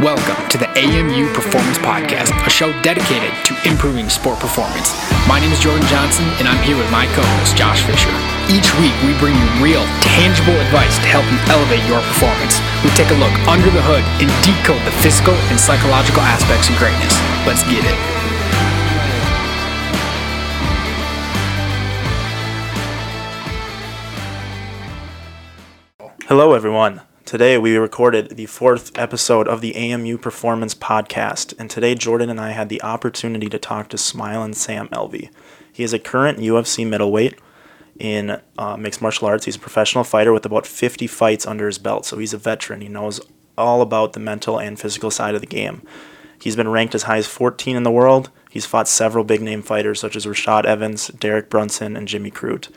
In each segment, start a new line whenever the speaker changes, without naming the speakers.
Welcome to the AMU Performance Podcast, a show dedicated to improving sport performance. My name is Jordan Johnson, and I'm here with my co host, Josh Fisher. Each week, we bring you real, tangible advice to help you elevate your performance. We take a look under the hood and decode the physical and psychological aspects of greatness. Let's get it.
Hello, everyone. Today we recorded the fourth episode of the AMU Performance Podcast, and today Jordan and I had the opportunity to talk to Smilin' Sam Alvey. He is a current UFC middleweight in uh, mixed martial arts. He's a professional fighter with about 50 fights under his belt, so he's a veteran. He knows all about the mental and physical side of the game. He's been ranked as high as 14 in the world. He's fought several big name fighters such as Rashad Evans, Derek Brunson, and Jimmy Crute.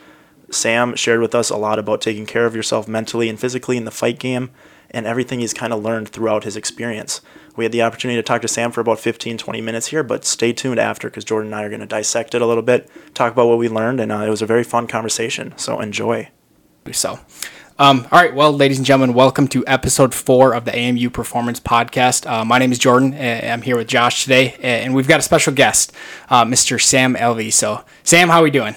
Sam shared with us a lot about taking care of yourself mentally and physically in the fight game and everything he's kind of learned throughout his experience. We had the opportunity to talk to Sam for about 15, 20 minutes here, but stay tuned after because Jordan and I are going to dissect it a little bit, talk about what we learned, and uh, it was a very fun conversation. So enjoy.
So, um, all right, well, ladies and gentlemen, welcome to episode four of the AMU Performance Podcast. Uh, my name is Jordan. I'm here with Josh today, and we've got a special guest, uh, Mr. Sam Alvey. So, Sam, how are we doing?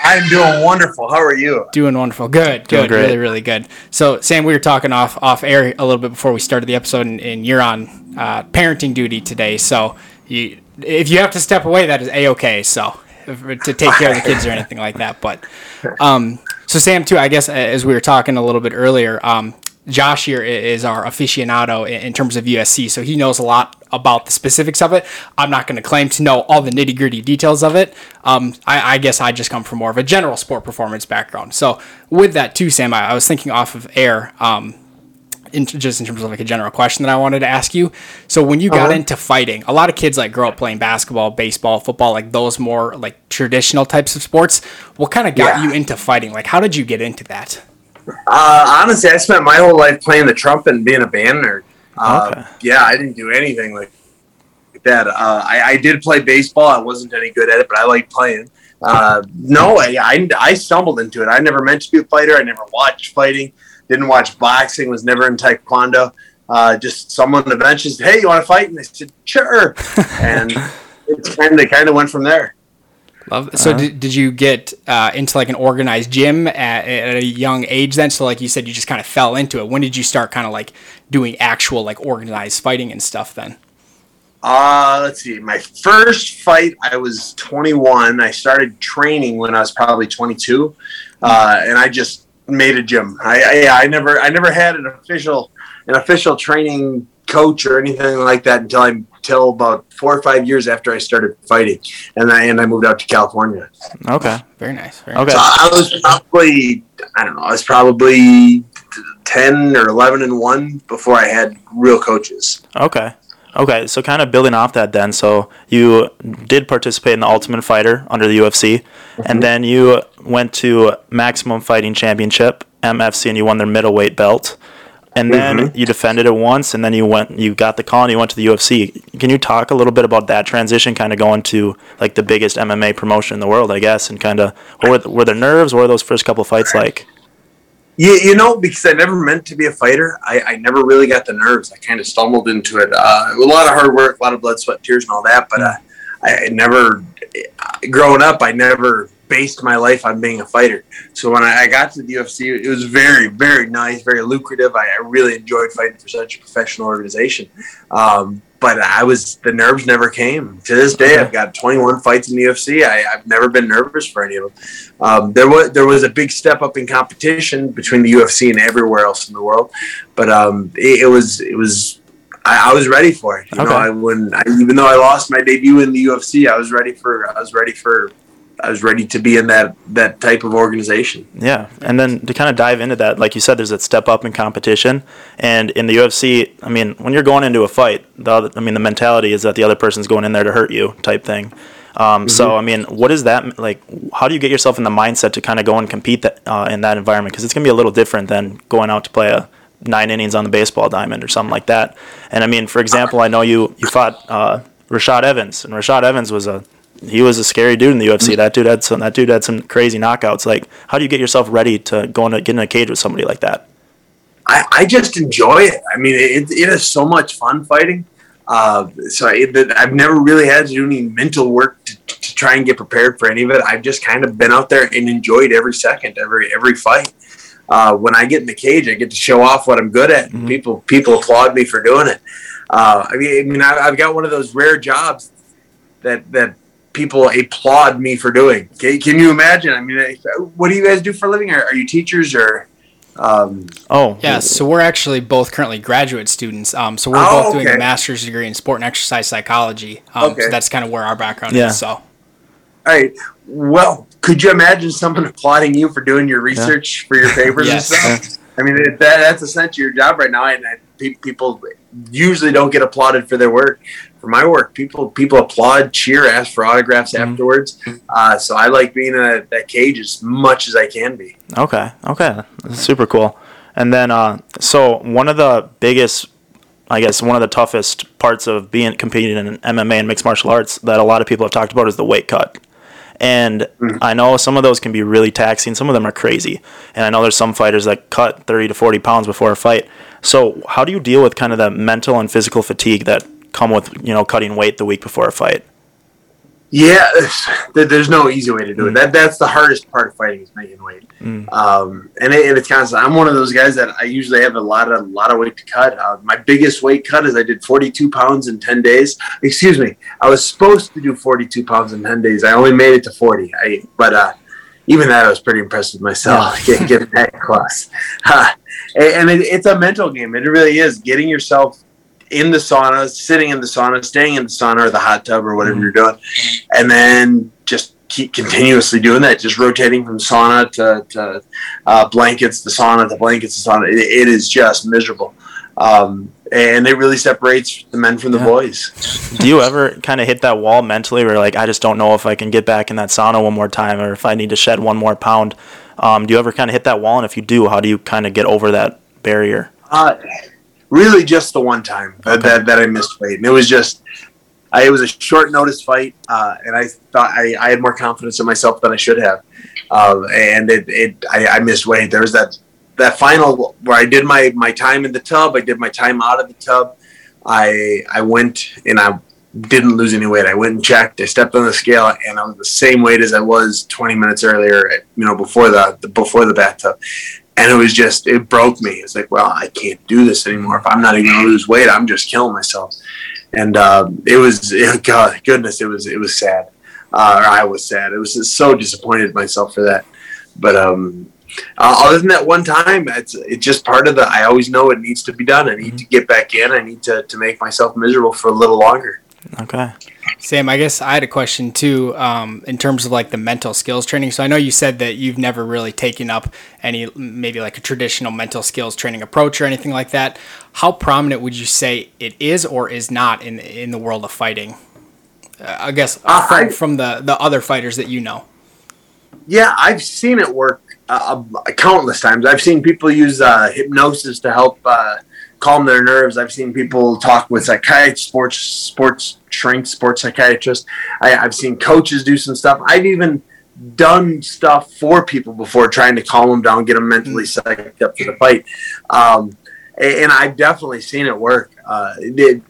I'm doing wonderful. How are you?
Doing wonderful. Good.
Doing
good.
great.
Really, really good. So, Sam, we were talking off off air a little bit before we started the episode, and, and you're on uh, parenting duty today. So, you if you have to step away, that is a okay. So, if- to take care of the kids or anything like that. But, um, so Sam, too, I guess as we were talking a little bit earlier, um, Josh here is our aficionado in, terms of UFC, so he knows a lot about the specifics of it. I'm not going to claim to know all the nitty gritty details of it. Um, I, I guess I just come from more of a general sport performance background. So with that too, Sam, I, I was thinking off of air. Um, in, just in terms of like a general question that I wanted to ask you. So when you got into fighting, a lot of kids like grow up playing basketball, baseball, football, like those more like traditional types of sports. What kind of got
Yeah.
you into fighting? Like how did you get into that?
Uh, honestly, I spent my whole life playing the trumpet and being a band nerd. Uh,
Okay.
Yeah, I didn't do anything like that. Uh, I, I did play baseball. I wasn't any good at it, but I liked playing. Uh, no, I, I, I stumbled into it. I never meant to be a fighter. I never watched fighting. Didn't watch boxing. Was never in taekwondo. Uh, just someone eventually said, "Hey, you want to fight?" And I said, "Sure." and it kind of kind of went from there.
Love. So
Uh-huh.
did, did you get uh, into like an organized gym at, at a young age then? So like you said, you just kind of fell into it. When did you start kind of like doing actual like organized fighting and stuff then?
Uh, let's see. My first fight, I was 21. I started training when I was probably 22, uh, and I just made a gym. I, I, I never, I never had an official, an official training coach or anything like that until I, until about four or five years after I started fighting, and I, and I moved out to California.
Okay.
Very nice. Very
Okay.
So I was probably, I don't know, I was probably 10 or 11 and one before I had real coaches.
Okay. Okay. So kind of building off that then. So you did participate in the Ultimate Fighter under the UFC, and mm-hmm. then you went to Maximum Fighting Championship (MFC) and you won their middleweight belt. And then you defended it once, and then you went, you got the call, and you went to the UFC. Can you talk a little bit about that transition, kind of going to like the biggest MMA promotion in the world, I guess, and kind of what were, were there nerves? What were those first couple fights like?
Yeah, you know, because I never meant to be a fighter, I, I never really got the nerves. I kind of stumbled into it. Uh, a lot of hard work, a lot of blood, sweat, tears, and all that. But uh, I, I never, growing up, I never based my life on being a fighter. So when I, I got to the UFC, it was very, very nice, very lucrative. I, I really enjoyed fighting for such a professional organization. Um, but I was the nerves never came. To this day,
Okay.
I've got 21 fights in the UFC. I, I've never been nervous for any of them. Um, there was there was a big step up in competition between the UFC and everywhere else in the world, but um, it, it was it was I, I was ready for it. You
Okay.
know, I, when I, even though I lost my debut in the UFC, I was ready for I was ready for I was ready to be in that that type of organization.
Yeah, and then to kind of dive into that, like you said, there's that step up in competition, and in the UFC, I mean, when you're going into a fight, the other, I mean, the mentality is that the other person's going in there to hurt you, type thing. Um, So, I mean, what is that like? How do you get yourself in the mindset to kind of go and compete that, uh, in that environment? Because it's gonna be a little different than going out to play a nine innings on the baseball diamond or something like that. And I mean, for example, I know you you fought uh, Rashad Evans, and Rashad Evans was a he was a scary dude in the UFC. That dude had some that dude had some crazy knockouts. Like, how do you get yourself ready to go and get in a cage with somebody like that?
I, I just enjoy it. I mean, it, it is so much fun fighting. Uh, so it, I've never really had to do any mental work to, to try and get prepared for any of it. I've just kind of been out there and enjoyed every second, every every fight. Uh, when I get in the cage, I get to show off what I'm good at. Mm-hmm. People people applaud me for doing it. Uh, I mean, I mean, I've got one of those rare jobs that that people applaud me for doing. Can, can you imagine? I mean, what do you guys do for a living? Are, are you teachers or?
Um, oh,
yeah. So we're actually both currently graduate students. Um, so we're oh, both doing a master's degree in sport and exercise psychology. Um, okay. So that's kind of where our background yeah. is. So. All
right. Well, could you imagine someone applauding you for doing your research yeah. for your papers yes. and stuff? I mean, that, that's essentially your job right now, and people usually don't get applauded for their work for my work, people people applaud, cheer, ask for autographs mm-hmm. afterwards. Uh, so I like being in a, that cage as much as I can be.
Okay, okay, That's super cool. And then, uh, so one of the biggest, I guess, one of the toughest parts of being competing in MMA and mixed martial arts that a lot of people have talked about is the weight cut. And mm-hmm. I know some of those can be really taxing. Some of them are crazy. And I know there's some fighters that cut 30 to 40 pounds before a fight. So, how do you deal with kind of the mental and physical fatigue that come with you know cutting weight the week before a fight.
Yeah, there's no easy way to do it. Mm. That that's the hardest part of fighting is making weight. Mm. Um, and, it, and, it's constant. I'm one of those guys that I usually have a lot of a lot of weight to cut. Uh, my biggest weight cut is I did 42 pounds in 10 days. Excuse me, I was supposed to do 42 pounds in 10 days. I only made it to 40. I but uh, even that I was pretty impressed with myself getting, getting that close. Uh, and it, it's a mental game. It really is getting yourself in the sauna, sitting in the sauna, staying in the sauna or the hot tub or whatever mm-hmm. you're doing, and then just keep continuously doing that, just rotating from sauna to, to uh, blankets, the sauna, the blankets, the sauna. it, it is just miserable. Um, and it really separates the men from the yeah. boys.
Do you ever kind of hit that wall mentally where like I just don't know if I can get back in that sauna one more time or if I need to shed one more pound? Um, do you ever kind of hit that wall? And if you do, how do you kind of get over that barrier?
Uh, really just the one time okay. that, that I missed weight. And it was just, I, it was a short notice fight, uh, and I thought I, I, had more confidence in myself than I should have. Uh, and it, it I, I, missed weight. There was that that final where I did my, my time in the tub. I did my time out of the tub. I I went and I didn't lose any weight. I went and checked. I stepped on the scale, and I was the same weight as I was 20 minutes earlier. You know, before the, the before the bathtub and it was just it broke me. It's like, well, I can't do this anymore. If I'm not even gonna lose weight, I'm just killing myself. And uh, it was, it, God, goodness, it was it was sad. Uh, I was sad. It was just so disappointed myself for that. But um, uh, other than that one time, it's it's just part of the. I always know it needs to be done. I need mm-hmm. to get back in. I need to to make myself miserable for a little longer.
Okay.
Sam, I guess I had a question too, um, in terms of like the mental skills training. So I know you said that you've never really taken up any, maybe like a traditional mental skills training approach or anything like that. How prominent would you say it is or is not in in the world of fighting? Uh, I guess uh, from, I, from the the other fighters that you know.
Yeah, I've seen it work uh, countless times. I've seen people use uh, hypnosis to help uh, calm their nerves. I've seen people talk with psychiatrists, sports sports shrinks, sports psychiatrists. I, I've seen coaches do some stuff. I've even done stuff for people before, trying to calm them down, get them mentally psyched up for the fight. Um, and I've definitely seen it work. Uh, it,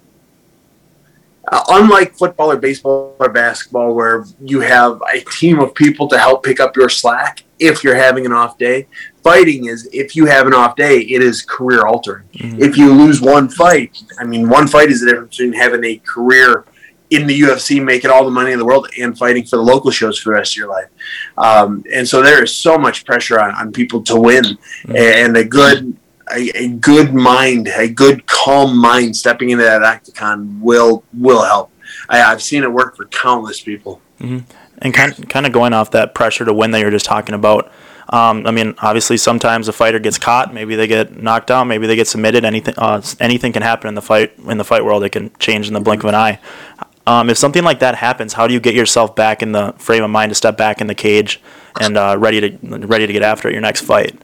uh, unlike football or baseball or basketball, where you have a team of people to help pick up your slack if you're having an off day, fighting is if you have an off day, it is career altering. Mm-hmm. If you lose one fight, I mean, one fight is the difference between having a career in the UFC, making all the money in the world, and fighting for the local shows for the rest of your life. Um, and so there is so much pressure on, on people to win, mm-hmm. and a good. A, a, good mind, a good calm mind, stepping into that octagon will will help. I, have seen it work for countless people.
Mm-hmm. And kind kind of going off that pressure to win that you're just talking about. Um, I mean, obviously, sometimes a fighter gets caught. Maybe they get knocked out. Maybe they get submitted. Anything, uh, anything can happen in the fight. In the fight world, it can change in the blink of an eye. Um, if something like that happens, how do you get yourself back in the frame of mind to step back in the cage and uh, ready to ready to get after it your next fight?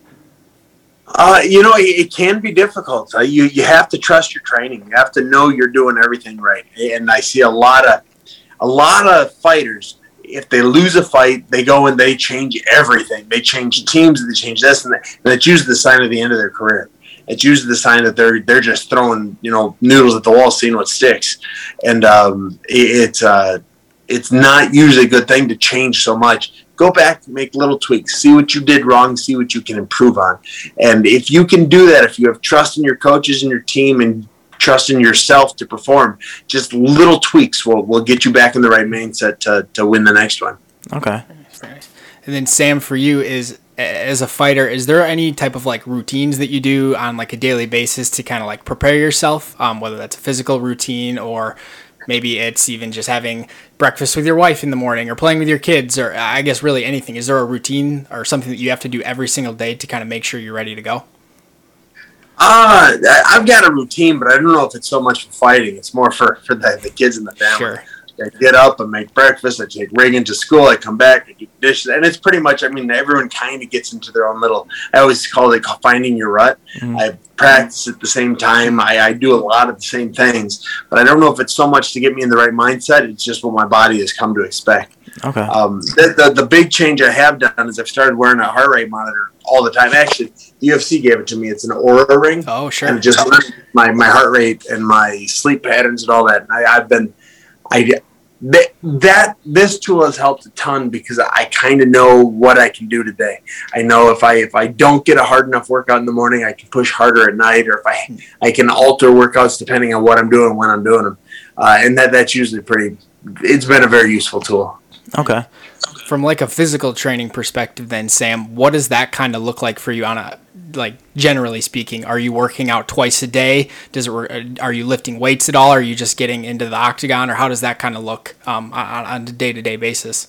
Uh, you know, it, can be difficult. Uh, you you have to trust your training. You have to know you're doing everything right. And I see a lot of a lot of fighters if they lose a fight, they go and they change everything. They change teams, they change this, and, that, and it's usually the sign of the end of their career. it's usually the sign that they're they're just throwing you know noodles at the wall, seeing what sticks, and um, it, it's uh, it's not usually a good thing to change so much. Go back, make little tweaks, see what you did wrong, see what you can improve on, and if you can do that, if you have trust in your coaches and your team, and trust in yourself to perform, just little tweaks will will get you back in the right mindset to to win the next one.
Okay.
And then Sam, for you is as a fighter, is there any type of like routines that you do on like a daily basis to kind of like prepare yourself? Um, whether that's a physical routine or maybe it's even just having breakfast with your wife in the morning or playing with your kids or I guess really anything. Is there a routine or something that you have to do every single day to kind of make sure you're ready to go?
Uh, I've got a routine, but I don't know if it's so much for fighting. It's more for, for the, the kids and the family. Sure. I get up and make breakfast. I take Reagan to school. I come back, I do dishes, and it's pretty much. I mean, everyone kind of gets into their own little. I always call it finding your rut. Mm-hmm. I practice at the same time. I, I, do a lot of the same things, but I don't know if it's so much to get me in the right mindset. It's just what my body has come to expect.
Okay.
Um, the, the, the big change I have done is I've started wearing a heart rate monitor all the time. Actually, the UFC gave it to me. It's an Oura ring.
Oh, sure.
And it just my my heart rate and my sleep patterns and all that. And I, I've been I that, that this tool has helped a ton because I kind of know what I can do today. I know if I if I don't get a hard enough workout in the morning, I can push harder at night, or if I I can alter workouts depending on what I'm doing when I'm doing them, uh, and that that's usually pretty. It's been a very useful tool.
Okay.
From like a physical training perspective, then Sam, what does that kind of look like for you on a like generally speaking? Are you working out twice a day? Does it? Are you lifting weights at all? Are you just getting into the octagon, or how does that kind of look um, on, on a day to day basis?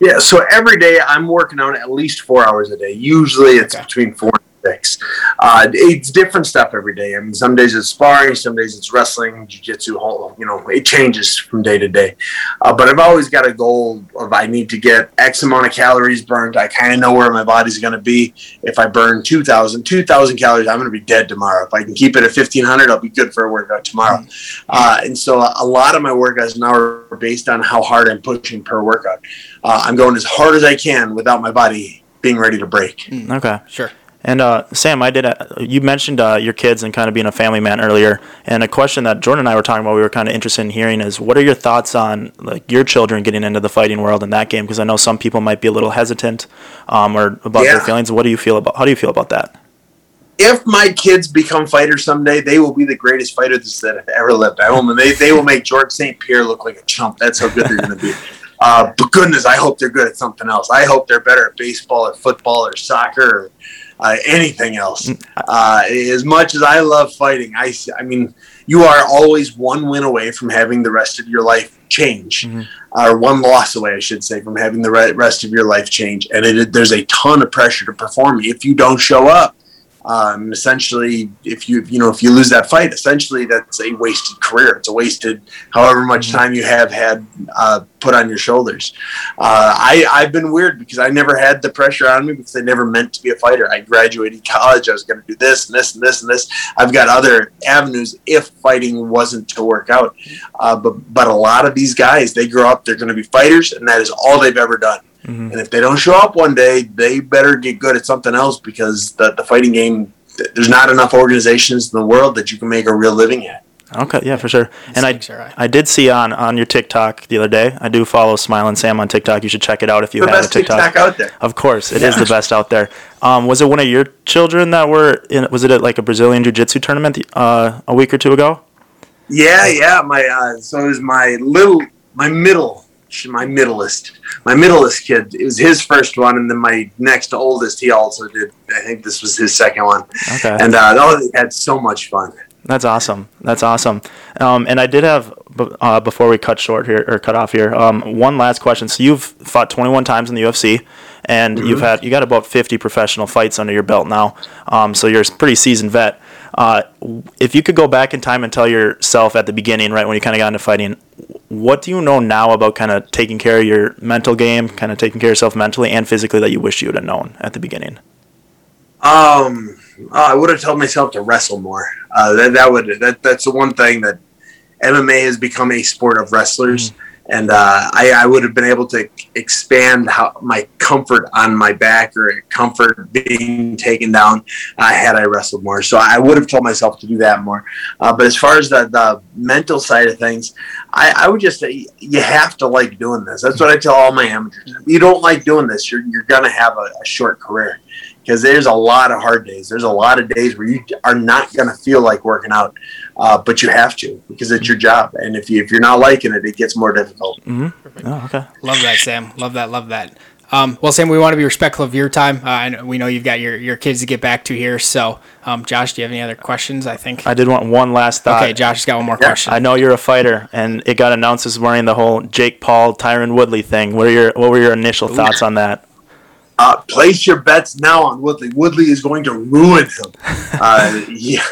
Yeah, so every day I'm working out at least four hours a day. Usually it's okay. between four six. Uh, it's different stuff every day. I mean, some days it's sparring, some days it's wrestling, jiu-jitsu, you know, it changes from day to day. Uh, but I've always got a goal of I need to get X amount of calories burned. I kind of know where my body's going to be. If I burn 2,000, 2,000 calories, I'm going to be dead tomorrow. If I can keep it at 1,500, I'll be good for a workout tomorrow. Uh, and so a lot of my workouts now are based on how hard I'm pushing per workout. Uh, I'm going as hard as I can without my body being ready to break.
Mm, okay, sure. And uh, Sam, I did. A, you mentioned uh, your kids and kind of being a family man earlier, and a question that Jordan and I were talking about, we were kind of interested in hearing is, what are your thoughts on like your children getting into the fighting world in that game? Because I know some people might be a little hesitant, um, or about yeah. their feelings. What do you feel about? How do you feel about that?
If my kids become fighters someday, they will be the greatest fighters that have ever lived. I will. They they will make George St. Pierre look like a chump. That's how good they're going to be. Uh, but goodness, I hope they're good at something else. I hope they're better at baseball or football or soccer or uh, anything else. Mm. Uh, as much as I love fighting, I, I mean, you are always one win away from having the rest of your life change, mm-hmm. or one loss away, I should say, from having the rest of your life change. And it, there's a ton of pressure to perform if you don't show up. Um, essentially, if you you know if you lose that fight, essentially that's a wasted career. It's a wasted however much mm-hmm. time you have had uh, put on your shoulders. Uh, I I've been weird because I never had the pressure on me because I never meant to be a fighter. I graduated college. I was going to do this and this and this and this. I've got other avenues if fighting wasn't to work out. Uh, but but a lot of these guys, they grow up, they're going to be fighters, and that is all they've ever done. Mm-hmm. And if they don't show up one day, they better get good at something else because the, the fighting game, there's not enough organizations in the world that you can make a real living at.
Okay, yeah, for sure. And I, I did see on, on your TikTok the other day. I do follow Smilin' Sam on TikTok. You should check it out if you the have a TikTok.
TikTok out there.
Of course, it yeah. is the best out there. Um, was it one of your children that were in? Was it at like a Brazilian Jiu Jitsu tournament uh, a week or two ago?
Yeah, yeah. My uh, so it was my little, my middle my middleest, my middleest kid. It was his first one, and then my next oldest, he also did. I think this was his second one.
Okay.
And uh, oh, had so much fun.
That's awesome. That's awesome. Um, and I did have uh, before we cut short here or cut off here. Um, one last question. So you've fought 21 times in the UFC, and mm-hmm. you've had you got about 50 professional fights under your belt now. Um, so you're a pretty seasoned vet. Uh, if you could go back in time and tell yourself at the beginning, right when you kind of got into fighting, what do you know now about kind of taking care of your mental game, kind of taking care of yourself mentally and physically that you wish you would have known at the beginning?
Um, uh, I would have told myself to wrestle more. Uh, that that would that that's the one thing that MMA has become a sport of wrestlers. Mm-hmm. And uh, I, I would have been able to expand how my comfort on my back or comfort being taken down uh, had I wrestled more. So I would have told myself to do that more. Uh, but as far as the, the mental side of things, I, I would just say you have to like doing this. That's what I tell all my amateurs. If you don't like doing this, you're, you're going to have a, a short career because there's a lot of hard days. There's a lot of days where you are not going to feel like working out, uh, but you have to because it's your job. And if you if you're not liking it, it gets more difficult.
Mm-hmm. Oh, okay.
Love that, Sam. Love that. Love that. Um, well, Sam, we want to be respectful of your time. Uh, and we know you've got your, your kids to get back to here. So, um, Josh, do you have any other questions? I think.
I did want one last thought.
Okay, Josh has got one more
Yeah,
question.
I know you're a fighter, and it got announced this morning the whole Jake Paul, Tyron Woodley thing. What are your What were your initial thoughts on that?
Uh, place your bets now on Woodley. Woodley is going to ruin him. Uh, yeah.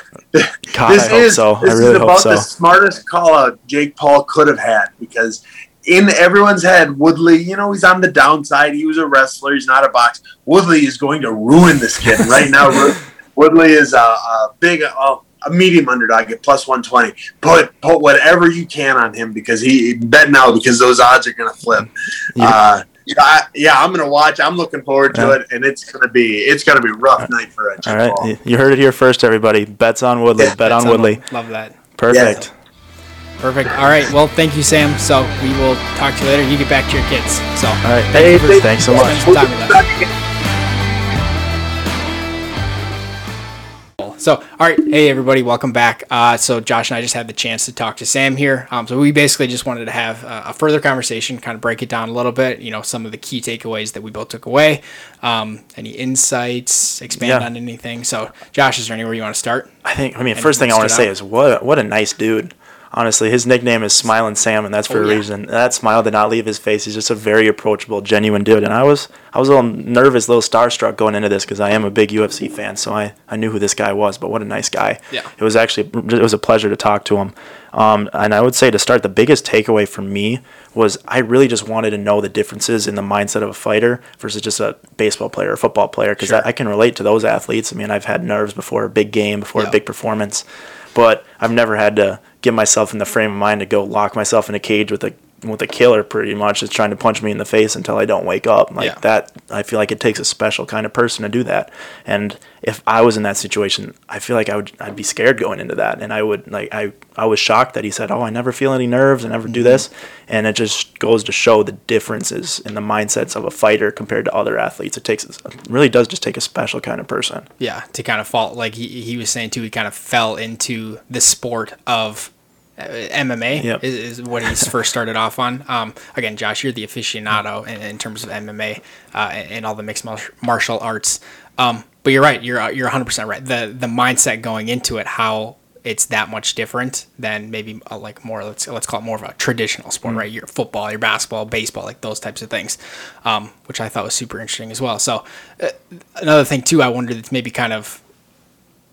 God,
this
I hope
is
so. I
this
really
is about
so.
the smartest call out Jake Paul could have had because in everyone's head, Woodley, you know, he's on the downside. He was a wrestler. He's not a box. Woodley is going to ruin this kid right now. Woodley is a, a big, a, a medium underdog at plus one twenty. Put put whatever you can on him because he bet now because those odds are going to flip.
Yeah.
Uh, I, yeah, I'm gonna watch. I'm looking forward to
Yeah.
it, and it's gonna be it's gonna be a rough night for a Jake
All right,
Paul.
you heard it here first, everybody. Bets on Woodley.
Yeah,
Bet on
That's
Woodley.
Love that.
Perfect.
Perfect. All right. Well, thank you, Sam. So we will talk to you later. You get back to your kids. So.
All right.
Hey,
Thank you. Thanks so much.
So, all right, hey everybody, welcome back. Uh, so, Josh and I just had the chance to talk to Sam here. Um, so, we basically just wanted to have uh, a further conversation, kind of break it down a little bit. You know, some of the key takeaways that we both took away. Um, any insights? Expand
Yeah.
on anything? So, Josh, is there anywhere you want to start?
I think. I mean, first thing I want to say is what what a nice dude. Honestly, his nickname is Smiling Sam, and that's for
Oh,
a
yeah.
reason. That smile did not leave his face. He's just a very approachable, genuine dude. And I was I was a little nervous, a little starstruck going into this because I am a big UFC fan, so I, I knew who this guy was. But what a nice guy!
Yeah.
it was actually it was a pleasure to talk to him. Um, and I would say to start, the biggest takeaway for me was I really just wanted to know the differences in the mindset of a fighter versus just a baseball player or football player because
Sure.
I, I can relate to those athletes. I mean, I've had nerves before a big game, before
Yeah.
a big performance, but I've never had to get myself in the frame of mind to go lock myself in a cage with a with a killer pretty much that's trying to punch me in the face until I don't wake up. Like
Yeah.
that I feel like it takes a special kind of person to do that. And if I was in that situation, I feel like I would I'd be scared going into that. And I would like I I was shocked that he said, "Oh, I never feel any nerves. I never do mm-hmm. this." And it just goes to show the differences in the mindsets of a fighter compared to other athletes. It takes it really does just take a special kind of person.
Yeah, to kind of fall like he, he was saying too. He kind of fell into the sport of MMA.
Yep.
Is, is what he's first started off on. Um, again, Josh, you're the aficionado in, in terms of MMA uh, and, and all the mixed martial arts. Um, but you're right. You're you're 100 percent right. The the mindset going into it, how it's that much different than maybe uh, like more let's let's call it more of a traditional sport, right? Your football, your basketball, baseball, like those types of things, um, which I thought was super interesting as well. So uh, another thing too, I wondered that's maybe kind of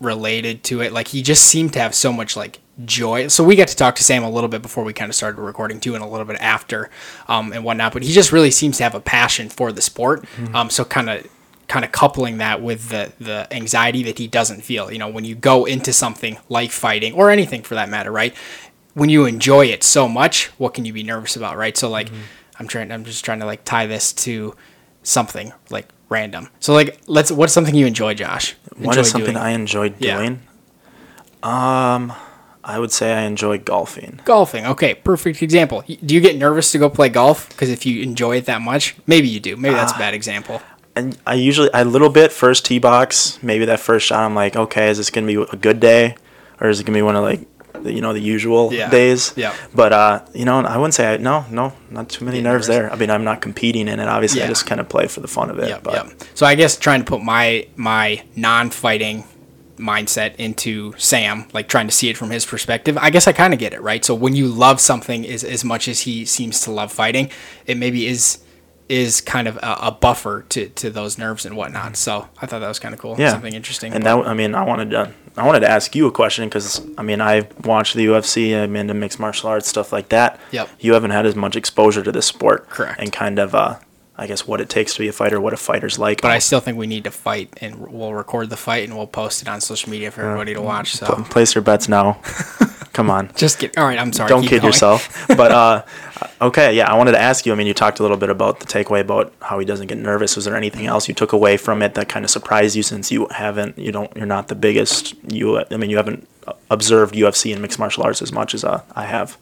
related to it. Like he just seemed to have so much like joy. So we got to talk to Sam a little bit before we kind of started recording too, and a little bit after, um, and whatnot. But he just really seems to have a passion for the sport. Um, so kind of kind of coupling that with the the anxiety that he doesn't feel. You know, when you go into something like fighting or anything for that matter, right? When you enjoy it so much, what can you be nervous about, right? So like, I'm trying. I'm just trying to like tie this to something like random. So like, let's. What's something you enjoy, Josh?
What
Enjoy
is something
doing?
I enjoyed
Yeah.
doing? Um, I would say I enjoy golfing.
Golfing. Okay, perfect example. Do you get nervous to go play golf? Because if you enjoy it that much, maybe you do. Maybe that's
Ah.
a bad example.
And I usually a little bit first tee box, maybe that first shot. I'm like, okay, is this gonna be a good day, or is it gonna be one of like, the, you know, the usual
Yeah.
days?
Yeah.
But uh, you know, I wouldn't say I, no, no, not too many nerves
nervous.
there. I mean, I'm not competing in it. Obviously,
Yeah.
I just kind of play for the fun of it.
Yep,
but
yep. So I guess trying to put my my non-fighting mindset into Sam, like trying to see it from his perspective, I guess I kind of get it, right? So when you love something as, as much as he seems to love fighting, it maybe is is kind of a, a buffer to, to those nerves and whatnot. So I thought that was kind of cool.
yeah,
Something interesting.
And that, I mean, I wanted to, I wanted to ask you a question because I mean, I watch the UFC. I'm into mixed martial arts stuff like that.
Yep.
You haven't had as much exposure to this sport.
Correct.
And kind of, uh, I guess, what it takes to be a fighter, what a fighter's like.
but I still think we need to fight, and we'll record the fight and we'll post it on social media for everybody to watch. So
Pl- place your bets now. Come on.
just get all right. I'm sorry.
Don't kid
going.
yourself. But uh, Okay, yeah, I wanted to ask you. I mean, you talked a little bit about the takeaway about how he doesn't get nervous. Was there anything else you took away from it that kind of surprised you? Since you haven't, you don't, you're not the biggest. You, I mean, you haven't observed UFC and mixed martial arts as much as uh, I have.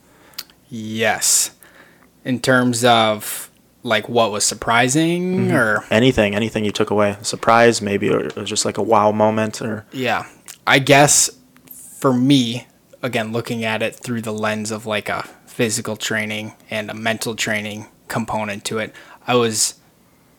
Yes, in terms of like what was surprising
Mm-hmm.
or
Anything, anything you took away, a surprise, maybe, or it was just like a wow moment, or
Yeah. I guess for me, again, looking at it through the lens of like a physical training and a mental training component to it, I was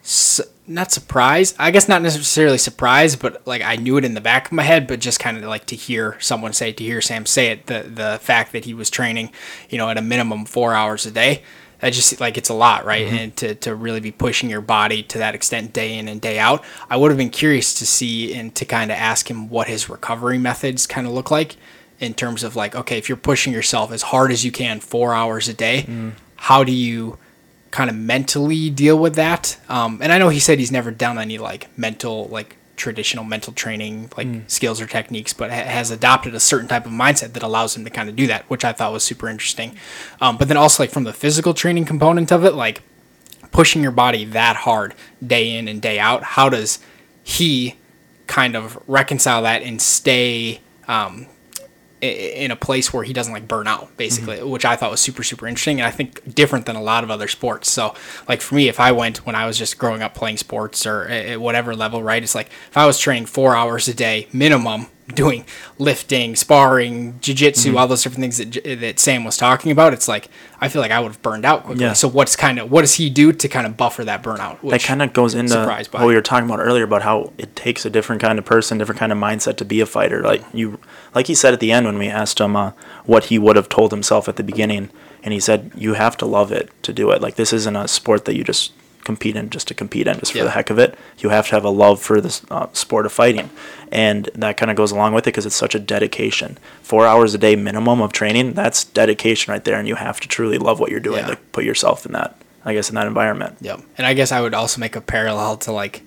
su- not surprised. I guess not necessarily surprised, but like I knew it in the back of my head, but just kind of like to hear someone say to hear Sam say it, the, the fact that he was training, you know, at a minimum four hours a day. I just like it's a lot, right? And to, to really be pushing your body to that extent day in and day out. I would have been curious to see and to kind of ask him what his recovery methods kind of look like in terms of like, okay, if you're pushing yourself as hard as you can four hours a day, how do you kind of mentally deal with that? Um, and I know he said he's never done any like mental, like traditional mental training, like skills or techniques, but ha- has adopted a certain type of mindset that allows him to kind of do that, which I thought was super interesting. Um, but then also like from the physical training component of it, like pushing your body that hard day in and day out, how does he kind of reconcile that and stay um, in a place where he doesn't like burn out basically which i thought was super super interesting and i think different than a lot of other sports. So like for me if i went when i was just growing up playing sports or at at whatever level right it's like if i was training four hours a day minimum doing lifting sparring jiu-jitsu all those different things that, that sam was talking about it's like i feel like i would have burned out quickly
Yeah.
so what's kind of what does he do to kind of buffer that burnout
that kind of goes into
surprised by.
what we were talking about earlier about how it takes a different kind of person, different kind of mindset to be a fighter. Like you, like he said at the end when we asked him uh, what he would have told himself at the beginning, and he said you have to love it to do it. Like this isn't a sport that you just compete in just to compete in, just for
Yeah.
the heck of it. You have to have a love for this uh, sport of fighting, and that kind of goes along with it because it's such a dedication. Four hours a day minimum of training, that's dedication right there, and you have to truly love what you're doing
Yeah.
to put yourself in that. I guess in that environment.
Yep. And I guess I would also make a parallel to like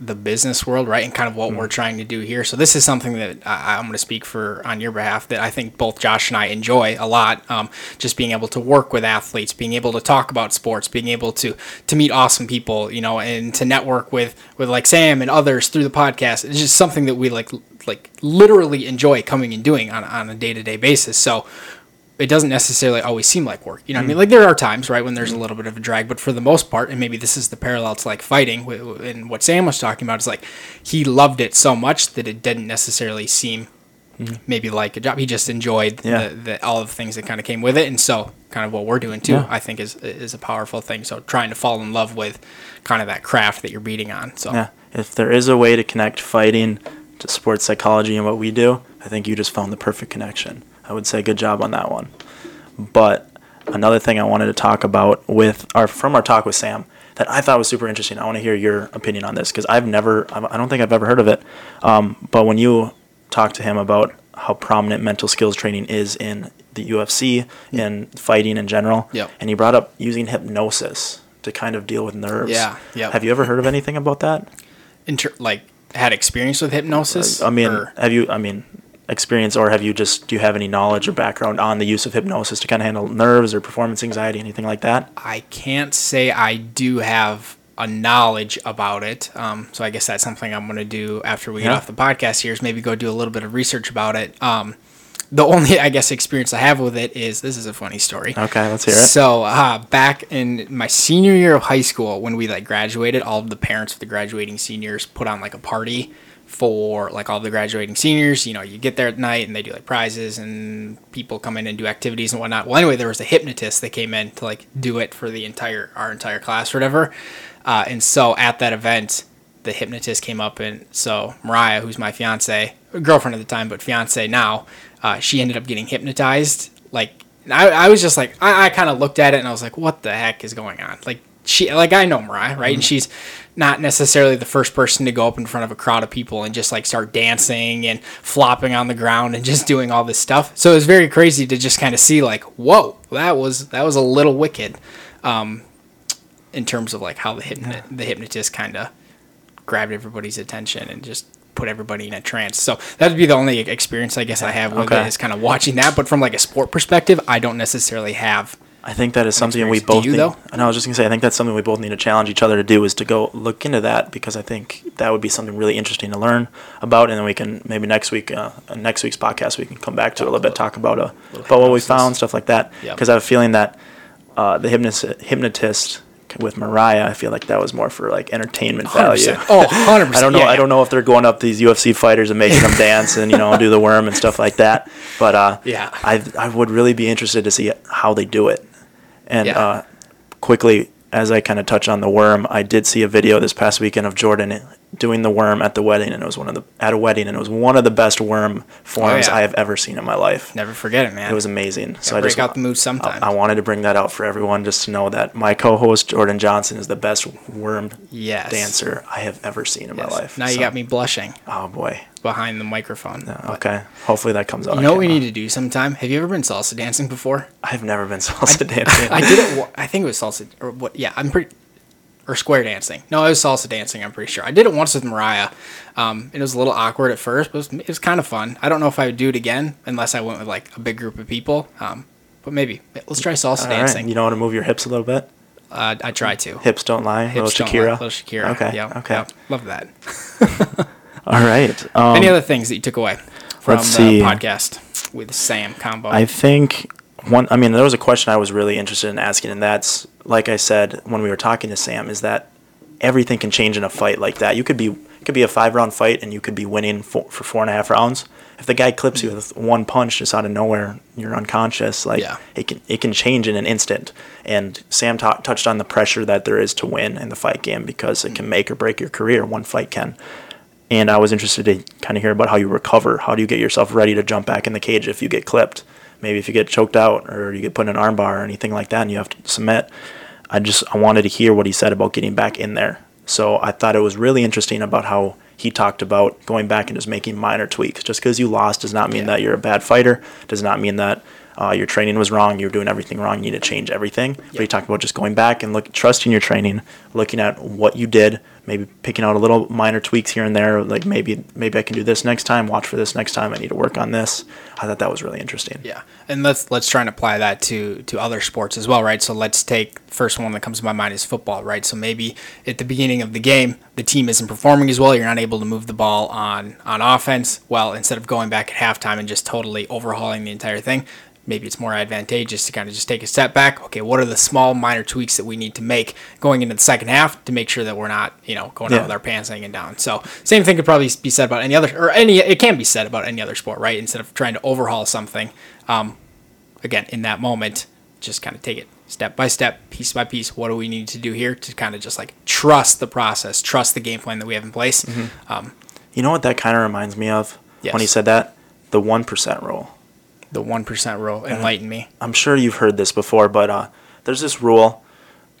the business world, right? And kind of what we're trying to do here. So this is something that I, I'm going to speak for on your behalf that I think both Josh and I enjoy a lot. Um, just being able to work with athletes, being able to talk about sports, being able to to meet awesome people, you know, and to network with with like Sam and others through the podcast. It's just something that we like like literally enjoy coming and doing on on a day to day basis. So it doesn't necessarily always seem like work. You know what I mean? Mm. Like there are times, right, when there's a little bit of a drag, but for the most part, and maybe this is the parallel to like fighting, and what Sam was talking about is like he loved it so much that it didn't necessarily seem mm. maybe like a job. He just enjoyed
Yeah.
the, the, all of the things that kind of came with it, and so kind of what we're doing too,
Yeah.
I think is is a powerful thing. So trying to fall in love with kind of that craft that you're beating on. So
Yeah, if there is a way to connect fighting to sports psychology and what we do, I think you just found the perfect connection. I would say good job on that one. But another thing I wanted to talk about with our from our talk with Sam that I thought was super interesting. I want to hear your opinion on this because I've never, I don't think I've ever heard of it. Um, but when you talked to him about how prominent mental skills training is in the UFC and fighting in general,
Yep.
and he brought up using hypnosis to kind of deal with nerves.
Yeah, yep.
Have you ever heard of anything about that?
inter- like had experience with hypnosis.
I mean,
or-
have you? I mean, experience, or have you just? Do you have any knowledge or background on the use of hypnosis to kind of handle nerves or performance anxiety, anything like that?
I can't say I do have a knowledge about it. Um, so I guess that's something I'm going to do after we get off the podcast here is maybe go do a little bit of research about it. Um, the only, I guess, experience I have with it is this is a funny story.
Okay, let's hear it.
So uh, back in my senior year of high school, when we like graduated, all of the parents of the graduating seniors put on like a party for like all the graduating seniors. You know, you get there at night and they do like prizes and people come in and do activities and whatnot. Well, anyway, there was a hypnotist that came in to like do it for the entire our entire class or whatever. Uh, and so at that event, the hypnotist came up and so Mariah, who's my fiance, girlfriend at the time, but fiance now, uh, she ended up getting hypnotized. Like I, I was just like I, I kind of looked at it and I was like, what the heck is going on? Like she, like I know Mariah, right? And she's not necessarily the first person to go up in front of a crowd of people and just like start dancing and flopping on the ground and just doing all this stuff. So it was very crazy to just kind of see like, whoa, that was that was a little wicked. Um, in terms of like how the the hypnotist kind of grabbed everybody's attention and just put everybody in a trance. So that would be the only experience I guess I have with
Okay.
it is kind of watching that. But from like a sport perspective, I don't necessarily have
I think that is something we
experience. Do
both
you,
need.
though?
And I was just gonna say, I think that's something we both need to challenge each other to do is to go look into that because I think that would be something really interesting to learn about, and then we can maybe next week, uh, next week's podcast, we can come back to it a little bit, talk about uh, about what we found, stuff like that. Because I have a feeling that uh, the hypnotist, hypnotist with Mariah, I feel like that was more for like entertainment value.
100%. Oh, 100%.
I don't know.
Yeah,
I don't know if they're going up these UFC fighters and making them dance and you know do the worm and stuff like that. But uh,
Yeah.
I I would really be interested to see how they do it. And
Yeah.
uh, quickly, as I kind of touch on the worm, I did see a video this past weekend of Jordan doing the worm at the wedding, and it was one of the at a wedding, and it was one of the best worm forms
Oh, yeah.
I have ever seen in my life.
Never forget it, man.
It was amazing. So I just
break out the moves sometime.
I, I wanted to bring that out for everyone, just to know that my co-host Jordan Johnson is the best worm
Yes.
dancer I have ever seen in
Yes.
my life.
Now you got me blushing
Oh boy.
behind the microphone.
Okay. Hopefully that comes out.
You know what we need to do sometime? Have you ever been salsa dancing before?
I've never been salsa dancing.
I did it. I think it was salsa or what? Yeah, I'm pretty. Or square dancing. No, it was salsa dancing. I'm pretty sure. I did it once with Mariah. Um, it was a little awkward at first, but it was, it was kind of fun. I don't know if I would do it again unless I went with like a big group of people. Um, but maybe let's try salsa
All right.
dancing.
You know how to move your hips a little bit?
uh, I try to.
Hips don't lie.
Hips
little
don't
Shakira.
lie. Little Shakira.
Okay.
Yep,
okay.
yep. Love that.
All right. Um,
Any other things that you took away from the
see.
podcast with Sam combo?
I think one. I mean, there was a question I was really interested in asking, and that's like I said when we were talking to Sam, is that everything can change in a fight like that. You could be it could be a five round fight, and you could be winning for, for four and a half rounds. If the guy clips you with one punch just out of nowhere, you're unconscious. Like
Yeah.
it can it can change in an instant. And Sam ta- touched on the pressure that there is to win in the fight game because it can mm. make or break your career. One fight can. And I was interested to kind of hear about how you recover. How do you get yourself ready to jump back in the cage if you get clipped? Maybe if you get choked out or you get put in an armbar or anything like that and you have to submit. I just I wanted to hear what he said about getting back in there. So I thought it was really interesting about how he talked about going back and just making minor tweaks. Just because you lost does not mean
Yeah.
that you're a bad fighter. Does not mean that uh, your training was wrong. You're doing everything wrong. You need to change everything. But he talked about just going back and look, trusting your training, looking at what you did, maybe picking out a little minor tweaks here and there. Like maybe maybe I can do this next time. Watch for this next time. I need to work on this. I thought that was really interesting.
Yeah, and let's let's try and apply that to to other sports as well, right? So let's take first one that comes to my mind is football, right? So maybe at the beginning of the game, the team isn't performing as well. You're not able to move the ball on on offense. Well, instead of going back at halftime and just totally overhauling the entire thing, maybe it's more advantageous to kind of just take a step back. Okay, what are the small minor tweaks that we need to make going into the second half to make sure that we're not, you know, going
Yeah.
out with our pants hanging down. So same thing could probably be said about any other or any it can be said about any other sport, right? Instead of trying to overhaul something, um, again in that moment, just kind of take it step by step, piece by piece. What do we need to do here to kind of just like trust the process, trust the game plan that we have in place? Um,
You know what that kind of reminds me of
Yes.
when he said that? The one percent rule.
The one percent rule enlighten me.
I'm sure you've heard this before, but uh, there's this rule.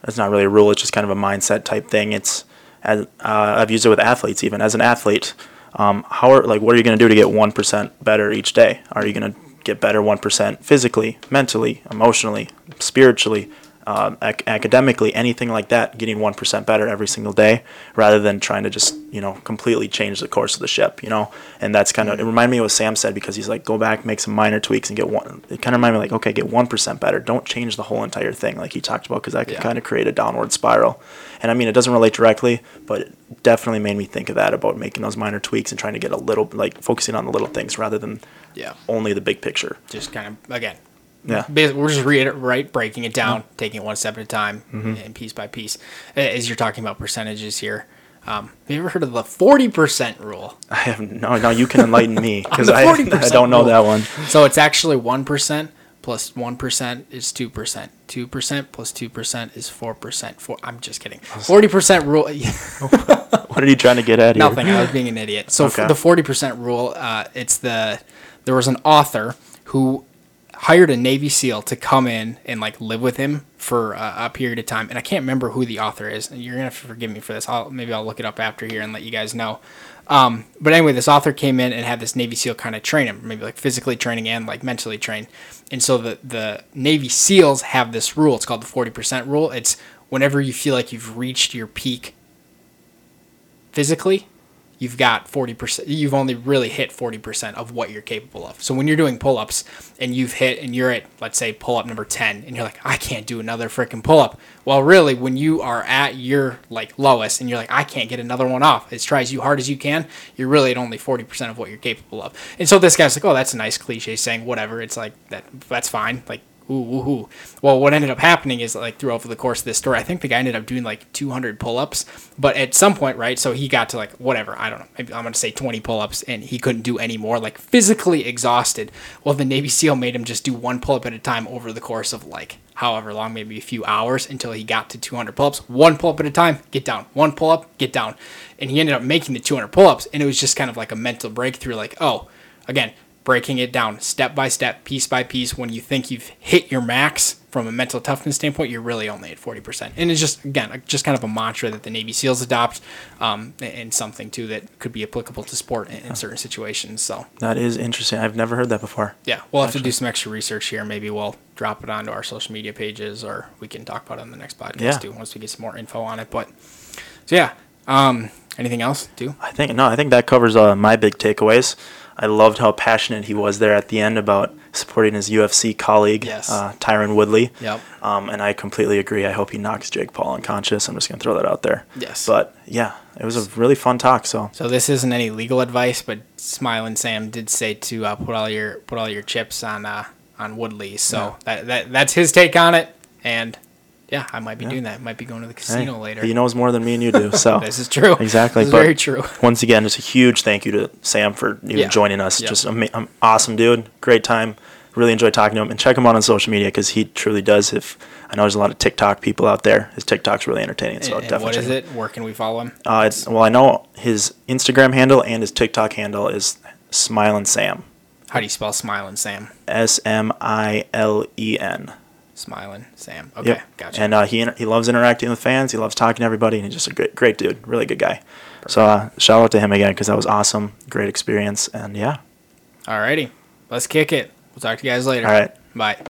It's not really a rule. It's just kind of a mindset type thing. It's as, uh, I've used it with athletes even as an athlete. Um, how are like what are you going to do to get one percent better each day? Are you going to get better one percent physically, mentally, emotionally, spiritually, um, ac- academically, anything like that? Getting one percent better every single day, rather than trying to just you know completely change the course of the ship. You know, and that's kind of it. Reminded me of what Sam said because he's like, go back, make some minor tweaks, and get one. It kind of reminded me like, okay, get one percent better. Don't change the whole entire thing, like he talked about, because that can
Yeah.
kind of create a downward spiral. And I mean, it doesn't relate directly, but it definitely made me think of that about making those minor tweaks and trying to get a little like focusing on the little things rather than
Yeah.
only the big picture.
Just kind of again.
Yeah.
We're just read right, breaking it down, taking it one step at a time, and piece by piece. As you're talking about percentages here, um, have you ever heard of the forty percent rule?
I have no, no. You can enlighten me because I, I don't know
rule.
that one.
So it's actually one percent plus one percent is two percent. Two percent plus two percent is four percent. Four. I'm just kidding. Forty percent rule.
What are you trying to get at here?
Nothing. I was being an idiot. So
Okay.
for the forty percent rule, uh, it's the there was an author who hired a Navy SEAL to come in and like live with him for uh, a period of time, and I can't remember who the author is. And you're gonna have to forgive me for this. I'll maybe I'll look it up after here and let you guys know. Um, but anyway, this author came in and had this Navy SEAL kind of train him, maybe like physically training and like mentally train. And so the the Navy SEALs have this rule. It's called the forty percent rule. It's whenever you feel like you've reached your peak physically, you've got 40%, you've only really hit 40% of what you're capable of. So when you're doing pull ups and you've hit and you're at, let's say, pull up number 10, and you're like, I can't do another freaking pull up. Well, really, when you are at your like lowest and you're like, I can't get another one off, as try as you hard as you can, you're really at only 40% of what you're capable of. And so this guy's like, oh, that's a nice cliche saying, whatever. It's like, that that's fine. Like, ooh, ooh, ooh. Well, what ended up happening is like throughout the course of this story, I think the guy ended up doing like 200 pull-ups, but at some point, right? So he got to like whatever, I don't know, I'm gonna say 20 pull-ups, and he couldn't do any more, like physically exhausted. Well, the Navy SEAL made him just do one pull-up at a time over the course of like however long, maybe a few hours until he got to 200 pull-ups. One pull-up at a time, get down. One pull-up, get down. And he ended up making the 200 pull-ups, and it was just kind of like a mental breakthrough. Like, oh, again, breaking it down step by step, piece by piece. When you think you've hit your max from a mental toughness standpoint, you're really only at 40%. And it's just, again, just kind of a mantra that the Navy SEALs adopt um, and something, too, that could be applicable to sport in, in certain situations. So,
That is interesting. I've never heard that before.
yeah, we'll have to do some extra research here. Maybe we'll drop it onto our social media pages or we can talk about it on the next podcast,
Yeah.
too, once we get some more info on it. But, so yeah. Um, anything else, too?
I think no, I think that covers uh, my big takeaways. I loved how passionate he was there at the end about supporting his UFC colleague,
Yes.
uh, Tyron Woodley.
Yep.
Um, and I completely agree. I hope he knocks Jake Paul unconscious. I'm just gonna throw that out there.
Yes.
But yeah, it was a really fun talk. So
So this isn't any legal advice, but Smilin' Sam did say to uh, put all your put all your chips on uh, on Woodley. So that, that that's his take on it, and yeah, I might be doing that. Might be going to the
hey,
casino later.
he knows more than me and you do. So
this is true.
Exactly.
Is very true.
Once again, just a huge thank you to Sam for even
Yeah.
joining us.
Yeah.
Just an ama- awesome dude. Great time. Really enjoyed talking to him. And check him out on social media because he truly does. If I know there's a lot of TikTok people out there, his TikTok's really entertaining. So
And, and
definitely.
what
check
is it? Where can we follow him?
Uh, it's well, I know his Instagram handle and his TikTok handle is Smilin' Sam.
How do you spell Smilin' Sam?
S M I L E N.
Smilin' Sam. Okay,
Yep.
gotcha.
And uh, he he loves interacting with fans. He loves talking to everybody, and he's just a great great dude. Really good guy. So uh, shout out to him again because that was awesome. Great experience. And yeah.
Alrighty, let's kick it. We'll talk to you guys later.
All right.
Bye.